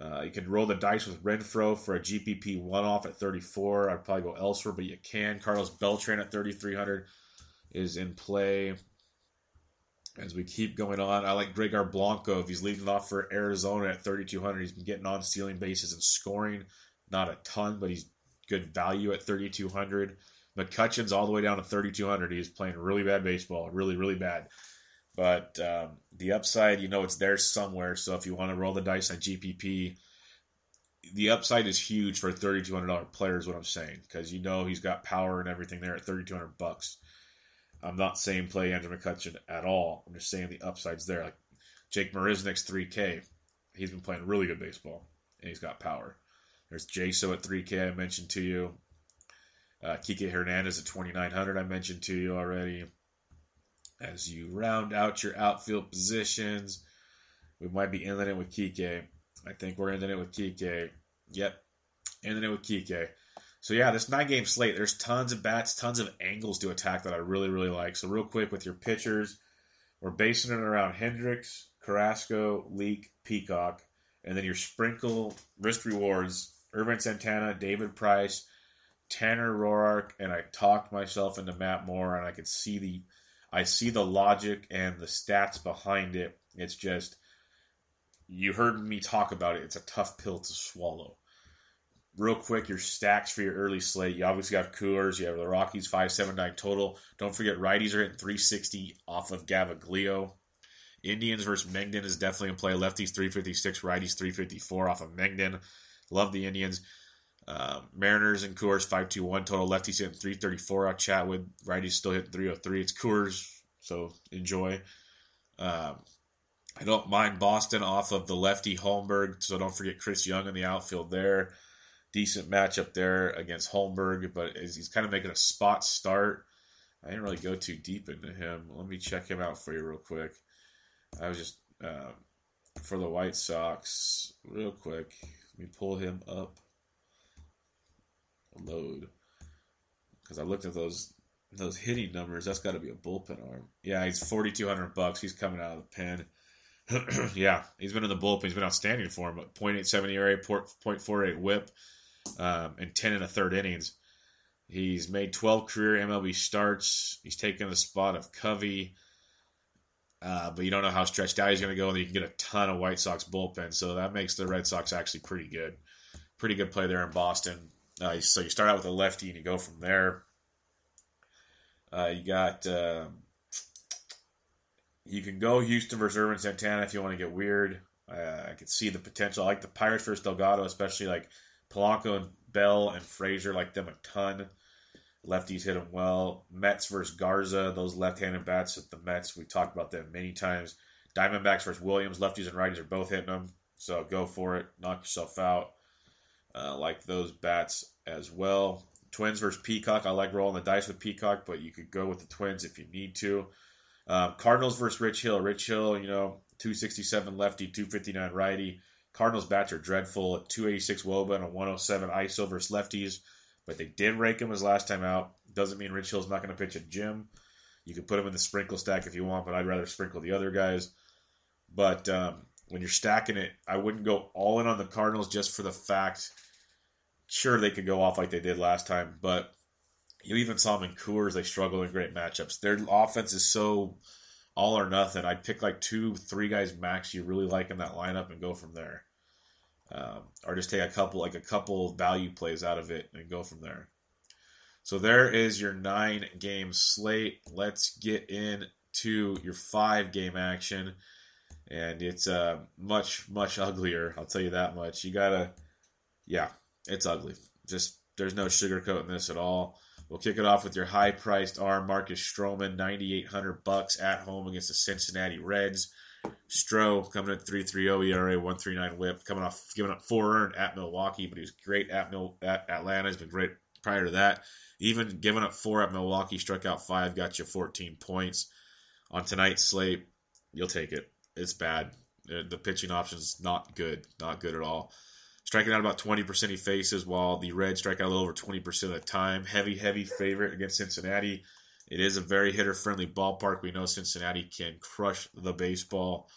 Uh, you can roll the dice with Renfroe for a GPP one off at 34. I'd probably go elsewhere, but you can. Carlos Beltran at 3,300 is in play. As we keep going on, I like Gregor Blanco. If he's leading off for Arizona at 3,200, he's been getting on stealing bases and scoring. Not a ton, but he's good value at 3,200. McCutchen's all the way down to 3,200. He's playing really bad baseball, really, really bad. But um, the upside, you know, it's there somewhere. So if you want to roll the dice on GPP, the upside is huge for a thirty-two hundred dollar player. Is what I'm saying because you know he's got power and everything there at thirty-two hundred bucks. I'm not saying play Andrew McCutchen at all. I'm just saying the upside's there. Like Jake Marisnick's 3K, he's been playing really good baseball and he's got power. There's Jaso at 3K I mentioned to you. Uh, Kike Hernandez at 2,900 I mentioned to you already as you round out your outfield positions. We might be ending it with Kike. I think we're ending it with Kike. Yep, ending it with Kike. So yeah, this nine game slate, there's tons of bats, tons of angles to attack that I really, really like. So real quick with your pitchers, we're basing it around Hendricks, Carrasco, Leake, Peacock, and then your sprinkle risk rewards, Ervin Santana, David Price, Tanner Roark, and I talked myself into Matt Moore, and I could see the I see the logic and the stats behind it. It's just you heard me talk about it. It's a tough pill to swallow. Real quick, your stacks for your early slate. You obviously have Coors. You have the Rockies five seven nine total. Don't forget righties are hitting three sixty off of Gaviglio. Indians versus Mengden is definitely in play. Lefties three fifty six, righties three fifty four off of Mengden. Love the Indians. Uh, Mariners and Coors 521 total. Lefties hitting 334. I'll chat with righties still hitting 303. It's Coors, so enjoy. Um, I don't mind Boston off of the lefty Holmberg, so don't forget Chris Young in the outfield there. Decent matchup there against Holmberg, but he's kind of making a spot start. I didn't really go too deep into him. Let me check him out for you real quick. I was just uh, for the White Sox, real quick. Let me pull him up load because I looked at those those hitting numbers. That's got to be a bullpen arm. Yeah, he's forty two hundred bucks. He's coming out of the pen. yeah, he's been in the bullpen. He's been outstanding for him. 0.87 ERA, 0.48 WHIP, um, and ten and a third innings. He's made 12 career MLB starts. He's taken the spot of Covey. Uh, but you don't know how stretched out he's going to go, and you can get a ton of White Sox bullpen. So that makes the Red Sox actually pretty good. Pretty good play there in Boston. Uh, so you start out with a lefty and you go from there. Uh, you got uh, you can go Houston versus Ervin Santana if you want to get weird. Uh, I could see the potential. I like the Pirates versus Delgado, especially like Polanco and Bell and Frazier like them a ton. Lefties hit them well. Mets versus Garza, those left-handed bats at the Mets. We've talked about them many times. Diamondbacks versus Williams, lefties and righties are both hitting them. So go for it. Knock yourself out. Uh, like those bats as well. Twins versus Peacock. I like rolling the dice with Peacock, but you could go with the Twins if you need to. Um, Cardinals versus Rich Hill. Rich Hill, you know, 267 lefty, 259 righty. Cardinals bats are dreadful at 286 Woba and a 107 ISO versus lefties, but they did rake him his last time out. Doesn't mean Rich Hill's not going to pitch at Jim. You can put him in the sprinkle stack if you want, but I'd rather sprinkle the other guys. But um, when you're stacking it, I wouldn't go all in on the Cardinals just for the fact. Sure, they could go off like they did last time, but you even saw them in Coors. They struggle in great matchups. Their offense is so all or nothing. I'd pick like two, three guys max you really like in that lineup and go from there. Um, or just take a couple, like a couple value plays out of it and go from there. So there is your nine game slate. Let's get into your five game action and it's uh, much much uglier. I'll tell you that much. You gotta, yeah, it's ugly. Just there's no sugarcoating this at all. We'll kick it off with your high priced arm, Marcus Stroman, ninety eight hundred bucks at home against the Cincinnati Reds. Stroh coming at 3.30 ERA, 1.39 WHIP, coming off giving up four earned at Milwaukee, but he was great at Mil- at Atlanta. He's been great prior to that. Even giving up four at Milwaukee, struck out five, got you 14 points. On tonight's slate, you'll take it. It's bad. The pitching option's not good, not good at all. Striking out about 20% he faces, while the Reds strike out a little over 20% of the time. Heavy, heavy favorite against Cincinnati. It is a very hitter friendly ballpark. We know Cincinnati can crush the baseball.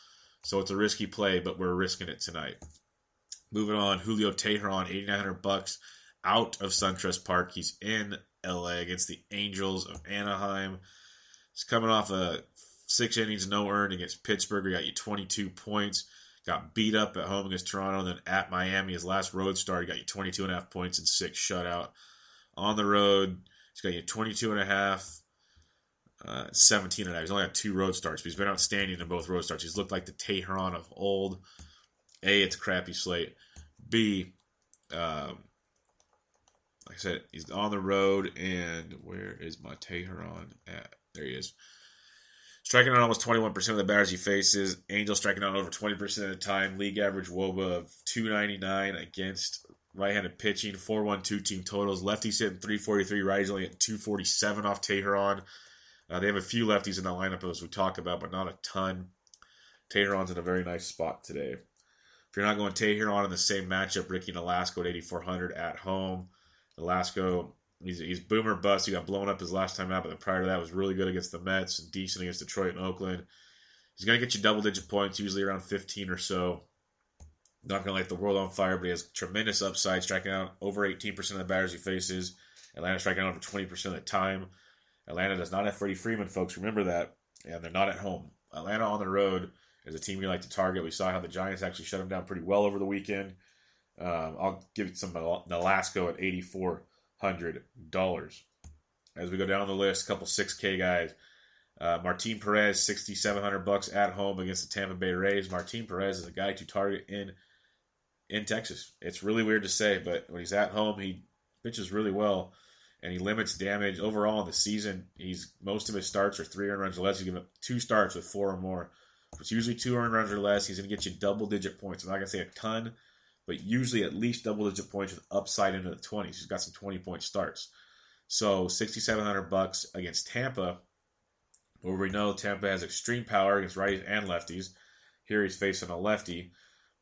So it's a risky play, but we're risking it tonight. Moving on, Julio Teheran, 8900 bucks out of SunTrust Park. He's in LA against the Angels of Anaheim. He's coming off a six innings, no earned against Pittsburgh. He got you 22 points. Got beat up at home against Toronto, and then at Miami, his last road start, he got you 22 and a half points and six shutout. On the road, he's got you 22 and a half, uh, 17 and a half. He's only had two road starts, but he's been outstanding in both road starts. He's looked like the Teheran of old. A, it's a crappy slate. B, um, like I said, he's on the road, and where is my Teheran at? There he is. Striking out almost 21% of the batters he faces. Angel striking out over 20% of the time. League average WOBA of 299 against right-handed pitching. 4-1-2 team totals. Lefties hitting 343. Righties only at 247 off Teheran. Uh, they have a few lefties in the lineup as we talk about, but not a ton. Teheran's in a very nice spot today. If you're not going Teheran in the same matchup, Ricky Nolasco at 8,400 at home. Nolasco He's, he's boomer bust. He got blown up his last time out, but prior to that was really good against the Mets and decent against Detroit and Oakland. He's going to get you double digit points, usually around 15 or so. Not going to light the world on fire, but he has tremendous upside, striking out over 18% of the batters he faces. Atlanta striking out over 20% of the time. Atlanta does not have Freddie Freeman, folks. Remember that. And they're not at home. Atlanta on the road is a team you like to target. We saw how the Giants actually shut them down pretty well over the weekend. Um, I'll give it some Nolasco at 84 hundred dollars. As we go down the list, a couple six K guys. Uh, Martin Perez, sixty seven hundred bucks at home against the Tampa Bay Rays. Martin Perez is a guy to target in in Texas. It's really weird to say, but when he's at home, he pitches really well, and he limits damage overall in the season. He's most of his starts are three earned runs or less. He's given two starts with four or more. It's usually two earned runs or less. He's going to get you double digit points. I'm not going to say a ton, but usually at least double digit points with upside into the 20s. He's got some 20 point starts. So 6700 bucks against Tampa, where we know Tampa has extreme power against righties and lefties. Here he's facing a lefty,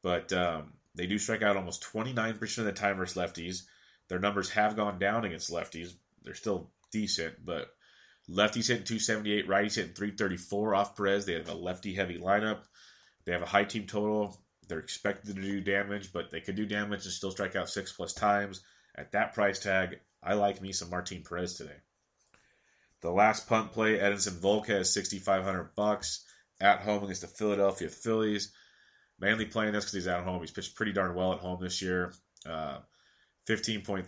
but um, they do strike out almost 29% of the time versus lefties. Their numbers have gone down against lefties. They're still decent, but lefties hitting 278, righties hitting 334 off Perez. They have a lefty heavy lineup. They have a high team total. They're expected to do damage, but they could do damage and still strike out six plus times. At that price tag, I like me some Martin Perez today. The last punt play, Edinson Volquez, sixty five hundred bucks at home against the Philadelphia Phillies. Mainly playing this because he's at home. He's pitched pretty darn well at home this year. Uh, 15.3,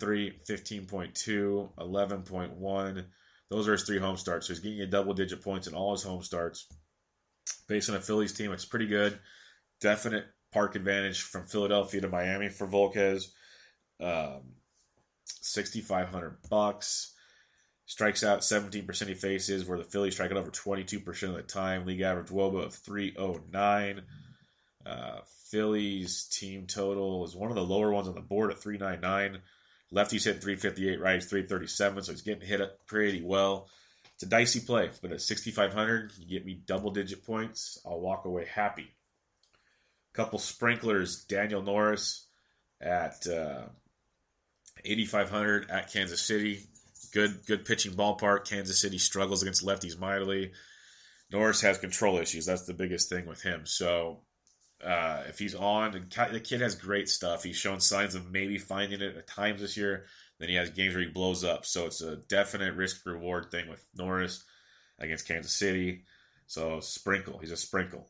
15.2, 11.1. Those are his three home starts. So he's getting a double digit points in all his home starts. Based on a Phillies team, it's pretty good. Definite park advantage from Philadelphia to Miami for Volquez. Um, 6500 bucks. Strikes out 17% he faces, where the Phillies strike out over 22% of the time. League average WOBA of 309. Uh, Phillies team total is one of the lower ones on the board at 399. Lefties hit 358, righties 337, so he's getting hit up pretty well. It's a dicey play, but at 6,500, you get me double digit points. I'll walk away happy couple sprinklers. Daniel Norris at uh, 8,500 at Kansas City. Good, good pitching ballpark. Kansas City struggles against lefties mightily. Norris has control issues. That's the biggest thing with him. So uh, if he's on, and the kid has great stuff. He's shown signs of maybe finding it at times this year. Then he has games where he blows up. So it's a definite risk reward thing with Norris against Kansas City. So sprinkle. He's a sprinkle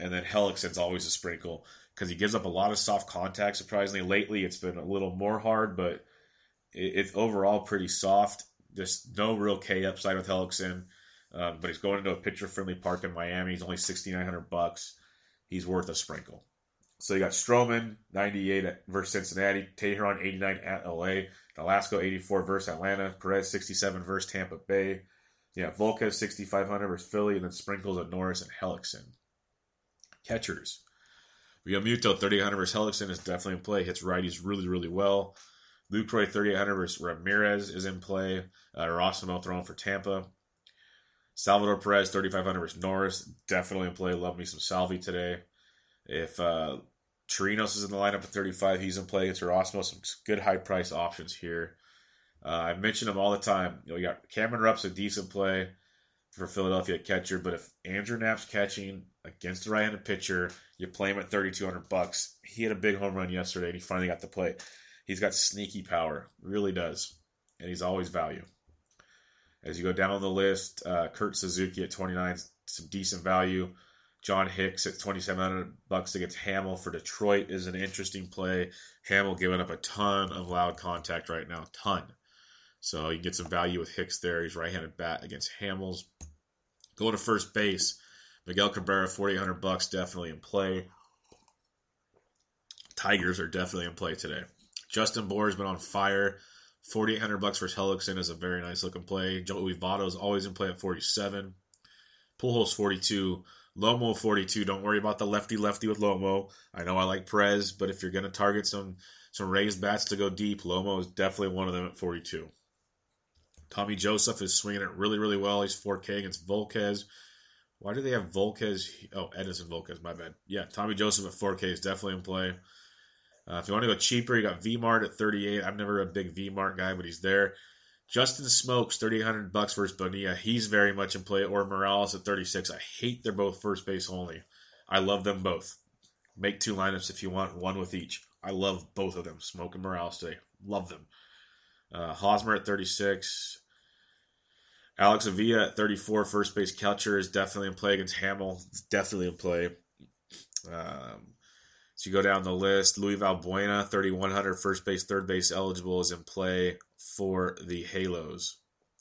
and then Hellickson's always a sprinkle because he gives up a lot of soft contact. Surprisingly, lately it's been a little more hard, but it, it's overall pretty soft. Just no real K upside with Hellickson, um, but he's going into a pitcher-friendly park in Miami. He's only sixty nine hundred bucks. He's worth a sprinkle. So you got Stroman, 98 at, versus Cincinnati, Teheran, 89 at LA, Nolasco, 84 versus Atlanta, Perez, 67 versus Tampa Bay. Yeah, Volquez, 6,500 versus Philly, and then sprinkles at Norris and Hellickson. Catchers. Realmuto, 3800 versus Hellickson is definitely in play. Hits righties really, really well. Lucroy, 3800 versus Ramirez is in play. Uh, Erasmo throwing for Tampa. Salvador Perez, 3500 versus Norris, definitely in play. Love me some Salvi today. If uh, Chirinos is in the lineup at 35, he's in play against Erasmo. Some good high price options here. Uh, I mention him all the time. You know, you got Cameron Rupp's a decent play for Philadelphia catcher, but if Andrew Knapp's catching against the right-handed pitcher, you play him at 3,200 bucks. He had a big home run yesterday, and he finally got the play. He's got sneaky power, really does, and he's always value. As you go down the list, uh, Kurt Suzuki at 29, some decent value. John Hicks at 2,700 bucks against Hammel for Detroit is an interesting play. Hammel giving up a ton of loud contact right now, ton. So you can get some value with Hicks there. He's right-handed bat against Hamels. Go to first base. Miguel Cabrera, 4,800 bucks, definitely in play. Tigers are definitely in play today. Justin Bour has been on fire. 4,800 bucks for Hellickson is a very nice looking play. Joey Votto is always in play at 47. Pujols 42. Lomo 42. Don't worry about the lefty lefty with Lomo. I know I like Perez, but if you're going to target some some raised bats to go deep, Lomo is definitely one of them at 42. Tommy Joseph is swinging it really, really well. He's 4K against Volquez. Why do they have Volquez? Oh, Edison Volquez, my bad. Yeah, Tommy Joseph at 4K is definitely in play. Uh, if you want to go cheaper, you got Vmart at 38. I'm never a big Vmart guy, but he's there. Justin Smoak's, 3,800 bucks versus Bonilla. He's very much in play. Or Morales at 36. I hate they're both first base only. I love them both. Make two lineups if you want, one with each. I love both of them. Smoak and Morales today. Love them. Uh, Hosmer at 36. Alex Avila at 34, first base catcher, is definitely in play against Hammel. It's definitely in play. Um, so you go down the list. Luis Valbuena, 3,100, first base, third base eligible, is in play for the Halos.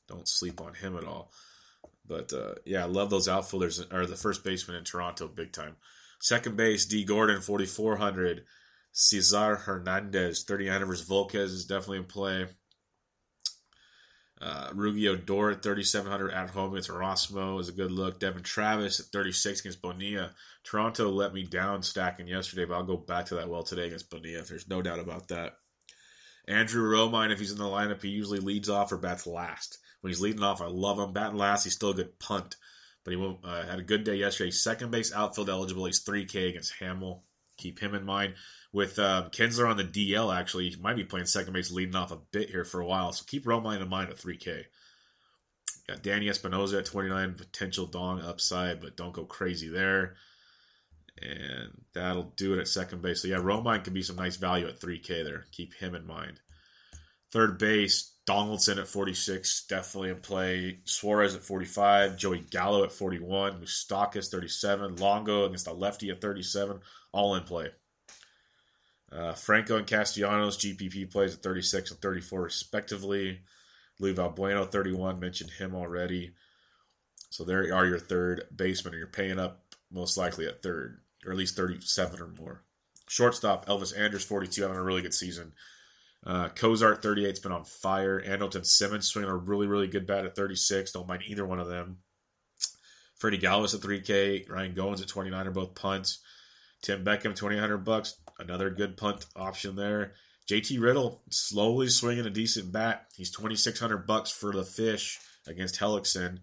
Don't sleep on him at all. But uh, yeah, I love those outfielders, or the first baseman in Toronto, big time. Second base, D. Gordon, 4,400. Cesar Hernandez, 3,900 versus Volquez, is definitely in play. Uh, Rougned Odor at 3,700 at home against Erasmo is a good look. Devon Travis at 36 against Bonilla. Toronto let me down stacking yesterday, but I'll go back to that well today against Bonilla. There's no doubt about that. Andrew Romine, if he's in the lineup, he usually leads off or bats last. When he's leading off, I love him. Batting last, he's still a good punt. But he uh, had a good day yesterday. Second base outfield eligible. He's 3K against Hammel. Keep him in mind with um, Kinsler on the DL. Actually, he might be playing second base, leading off a bit here for a while. So keep Romine in mind at 3K. Got Danny Espinosa at 29, potential dong upside, but don't go crazy there. And that'll do it at second base. So yeah, Romine can be some nice value at 3K there. Keep him in mind. Third base, Donaldson at 46, definitely in play. Suarez at 45, Joey Gallo at 41, Moustakas 37, Longo against a lefty at 37, all in play. Uh, Franco and Castellanos GPP plays at 36 and 34 respectively. Luis Valbuena 31 mentioned him already. So there are your third baseman, and you're paying up most likely at third, or at least 37 or more. Shortstop Elvis Andrus 42 having a really good season. Uh, Cozart 38's been on fire. Andrelton Simmons swinging a really really good bat at 36. Don't mind either one of them. Freddie Galvis at 3K. Ryan Goins at 29 are both punts. Tim Beckham, 2,800 bucks. Another good punt option there. JT Riddle slowly swinging a decent bat. He's 2,600 bucks for the fish against Hellickson.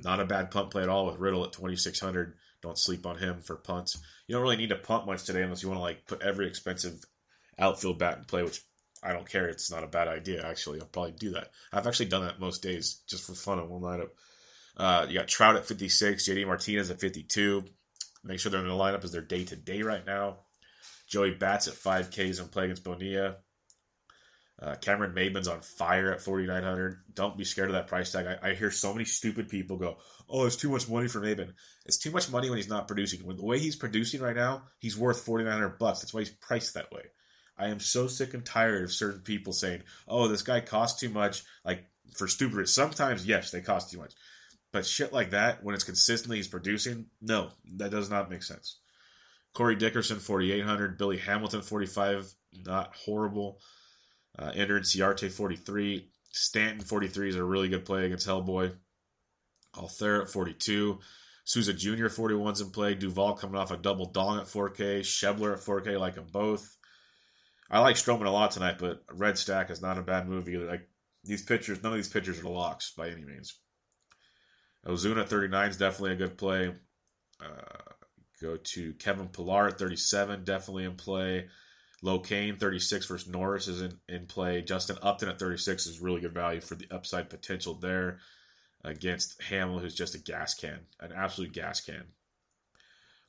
Not a bad punt play at all with Riddle at 2,600. Don't sleep on him for punts. You don't really need to punt much today unless you want to like put every expensive outfield bat in play, which I don't care. It's not a bad idea, actually. I'll probably do that. I've actually done that most days just for fun on one lineup. Uh, you got Trout at 56, JD Martinez at 52. Make sure they're in the lineup as their day to day right now. Joey Bats at 5Ks on play against Bonilla. Uh, Cameron Maybin's on fire at 4,900. Don't be scared of that price tag. I, I, hear so many stupid people go, "Oh, it's too much money for Maybin." It's too much money when he's not producing. When the way he's producing right now, he's worth 4,900 bucks. That's why he's priced that way. I am so sick and tired of certain people saying, "Oh, this guy costs too much." Like for stupid. Sometimes, yes, they cost too much. But shit like that, when it's consistently he's producing, no, that does not make sense. Corey Dickerson, 4,800. Billy Hamilton, 45. Not horrible. Uh, Ender Inciarte, 43. Stanton, 43 is a really good play against Hellboy. Altherr at 42. Souza Jr. 41's in play. Duvall coming off a double dong at 4K. Schebler at 4K, like them both. I like Stroman a lot tonight, but Red Stack is not a bad move either. Like these pitchers, none of these pitchers are locks by any means. Ozuna 39 is definitely a good play. Uh, go to Kevin Pillar at 37, definitely in play. Cain 36 versus Norris is in, in play. Justin Upton at 36 is really good value for the upside potential there against Hammel, who's just a gas can, an absolute gas can.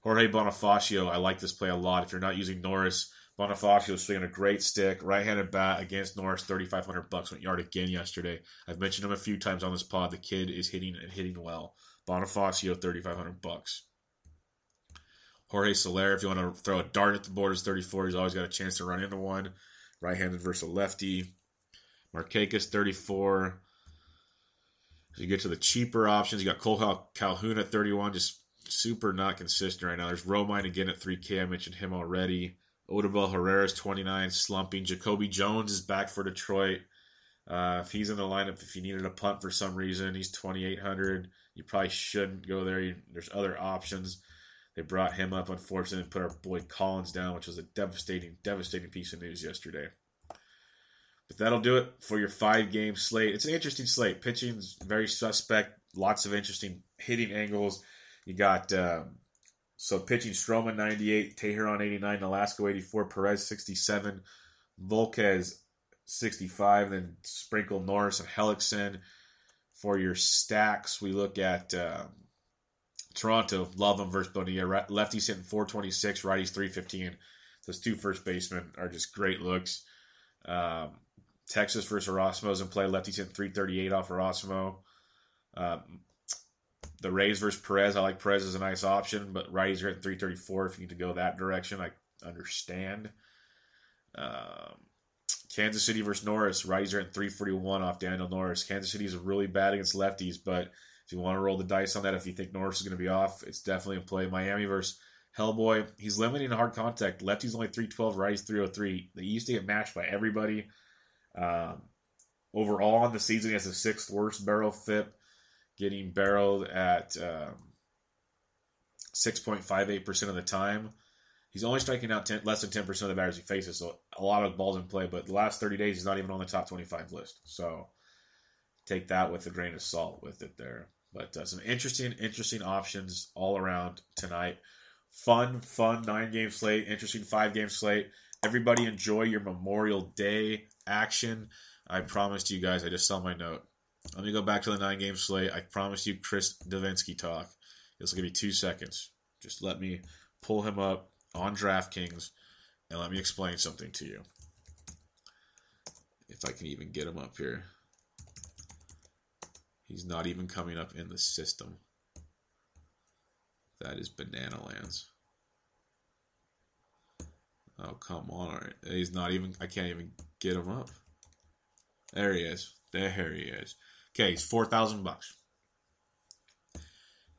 Jorge Bonifacio, I like this play a lot. If you're not using Norris, Bonifacio is swinging a great stick, right-handed bat against Norris, 3,500 bucks went yard again yesterday. I've mentioned him a few times on this pod. The kid is hitting and hitting well. Bonifacio, 3,500 bucks. Jorge Soler, if you want to throw a dart at the board, is 34. He's always got a chance to run into one. Right-handed versus a lefty. Markakis, 34. As you get to the cheaper options, you got Cole Calhoun at 31, just super not consistent right now. There's Romine again at 3K. I mentioned him already. Odubel Herrera's 29, slumping. Jacoby Jones is back for Detroit. Uh, if he's in the lineup, if you needed a punt for some reason, he's 2,800. You probably shouldn't go there. There's other options. They brought him up, unfortunately, and put our boy Collins down, which was a devastating, devastating piece of news yesterday. But that'll do it for your five game slate. It's an interesting slate. Pitching's very suspect. Lots of interesting hitting angles. You got um, so pitching Stroman 98, Teheran 89, Nolasco 84, Perez 67, Volquez 65, then sprinkle Norris and Hellickson. For your stacks, we look at um, Toronto, love them versus Bonilla. Lefties hitting 426, righties 315. Those two first basemen are just great looks. Um, Texas versus Erasmo's in play. Lefties hitting 338 off Erasmo. Um, the Rays versus Perez. I like Perez as a nice option, but righties are hitting 334. If you need to go that direction, I understand. Um, Kansas City versus Norris. Righties are hitting 341 off Daniel Norris. Kansas City is really bad against lefties, but if you want to roll the dice on that, if you think Norris is going to be off, it's definitely a play. Miami versus Hellboy. He's limiting hard contact. Lefty's only 312, righty's 303. They used to get matched by everybody. Um, overall on the season, he has the sixth worst barrel FIP, getting barreled at um, 6.58% of the time. He's only striking out 10, less than 10% of the batters he faces, so a lot of balls in play. But the last 30 days, he's not even on the top 25 list. So take that with a grain of salt with it there. But uh, some interesting, interesting options all around tonight. Fun, fun nine game slate, interesting five game slate. Everybody enjoy your Memorial Day action. I promised you guys, I just saw my note. Let me go back to the nine game slate. I promised you Chris Devenski talk. This will give me two seconds. Just let me pull him up on DraftKings and let me explain something to you. If I can even get him up here. He's not even coming up in the system. That is Banana Lands. Oh, come on. He's not even, I can't even get him up. There he is. There he is. Okay, he's 4000 bucks.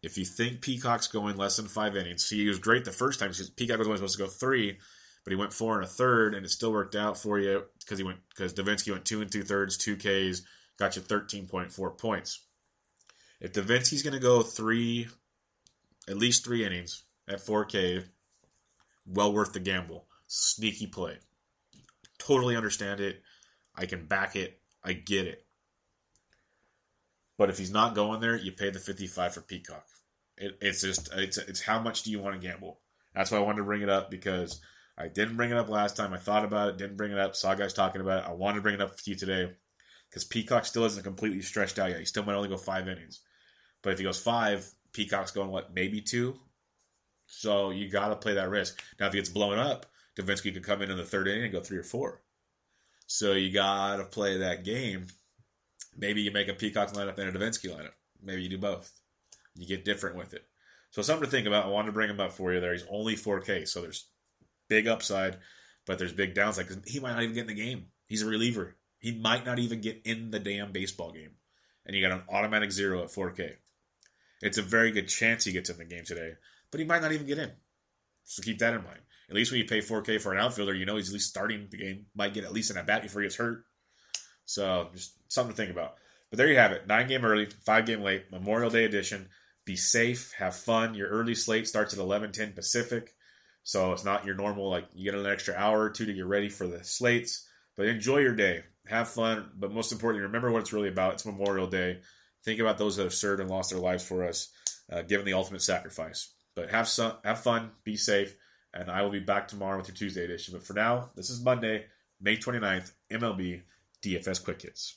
If you think Peacock's going less than five innings, see, he was great the first time. Because Peacock was only supposed to go three, but he went four and a third, and it still worked out for you because he went because Devenski went two and two thirds, two Ks, got you 13.4 points. If Devenski's going to go three, at least three innings at 4K, well worth the gamble. Sneaky play. Totally understand it. I can back it. I get it. But if he's not going there, you pay the 55 for Peacock. It, it's just it's it's how much do you want to gamble? That's why I wanted to bring it up because I didn't bring it up last time. I thought about it, didn't bring it up. Saw guys talking about it. I wanted to bring it up for you today because Peacock still isn't completely stretched out yet. He still might only go five innings. But if he goes five, Peacock's going what, maybe two? So you got to play that risk. Now, if he gets blown up, Devenski could come in in the third inning and go three or four. So you got to play that game. Maybe you make a Peacock lineup and a Devenski lineup. Maybe you do both. You get different with it. So something to think about. I wanted to bring him up for you there. He's only 4K, so there's big upside, but there's big downside because he might not even get in the game. He's a reliever. He might not even get in the damn baseball game. And you got an automatic zero at 4K. It's a very good chance he gets in the game today, but he might not even get in. So keep that in mind. At least when you pay 4K for an outfielder, you know he's at least starting the game, might get at least an at bat before he gets hurt. So just something to think about. But there you have it. Nine game early, five game late, Memorial Day edition. Be safe, have fun. Your early slate starts at 11:10 Pacific, so it's not your normal like you get an extra hour or two to get ready for the slates. But enjoy your day, have fun, but most importantly, remember what it's really about. It's Memorial Day. Think about those that have served and lost their lives for us, uh, given the ultimate sacrifice. But have some, have fun, be safe, and I will be back tomorrow with your Tuesday edition. But for now, this is Monday, May 29th, MLB DFS Quick Hits.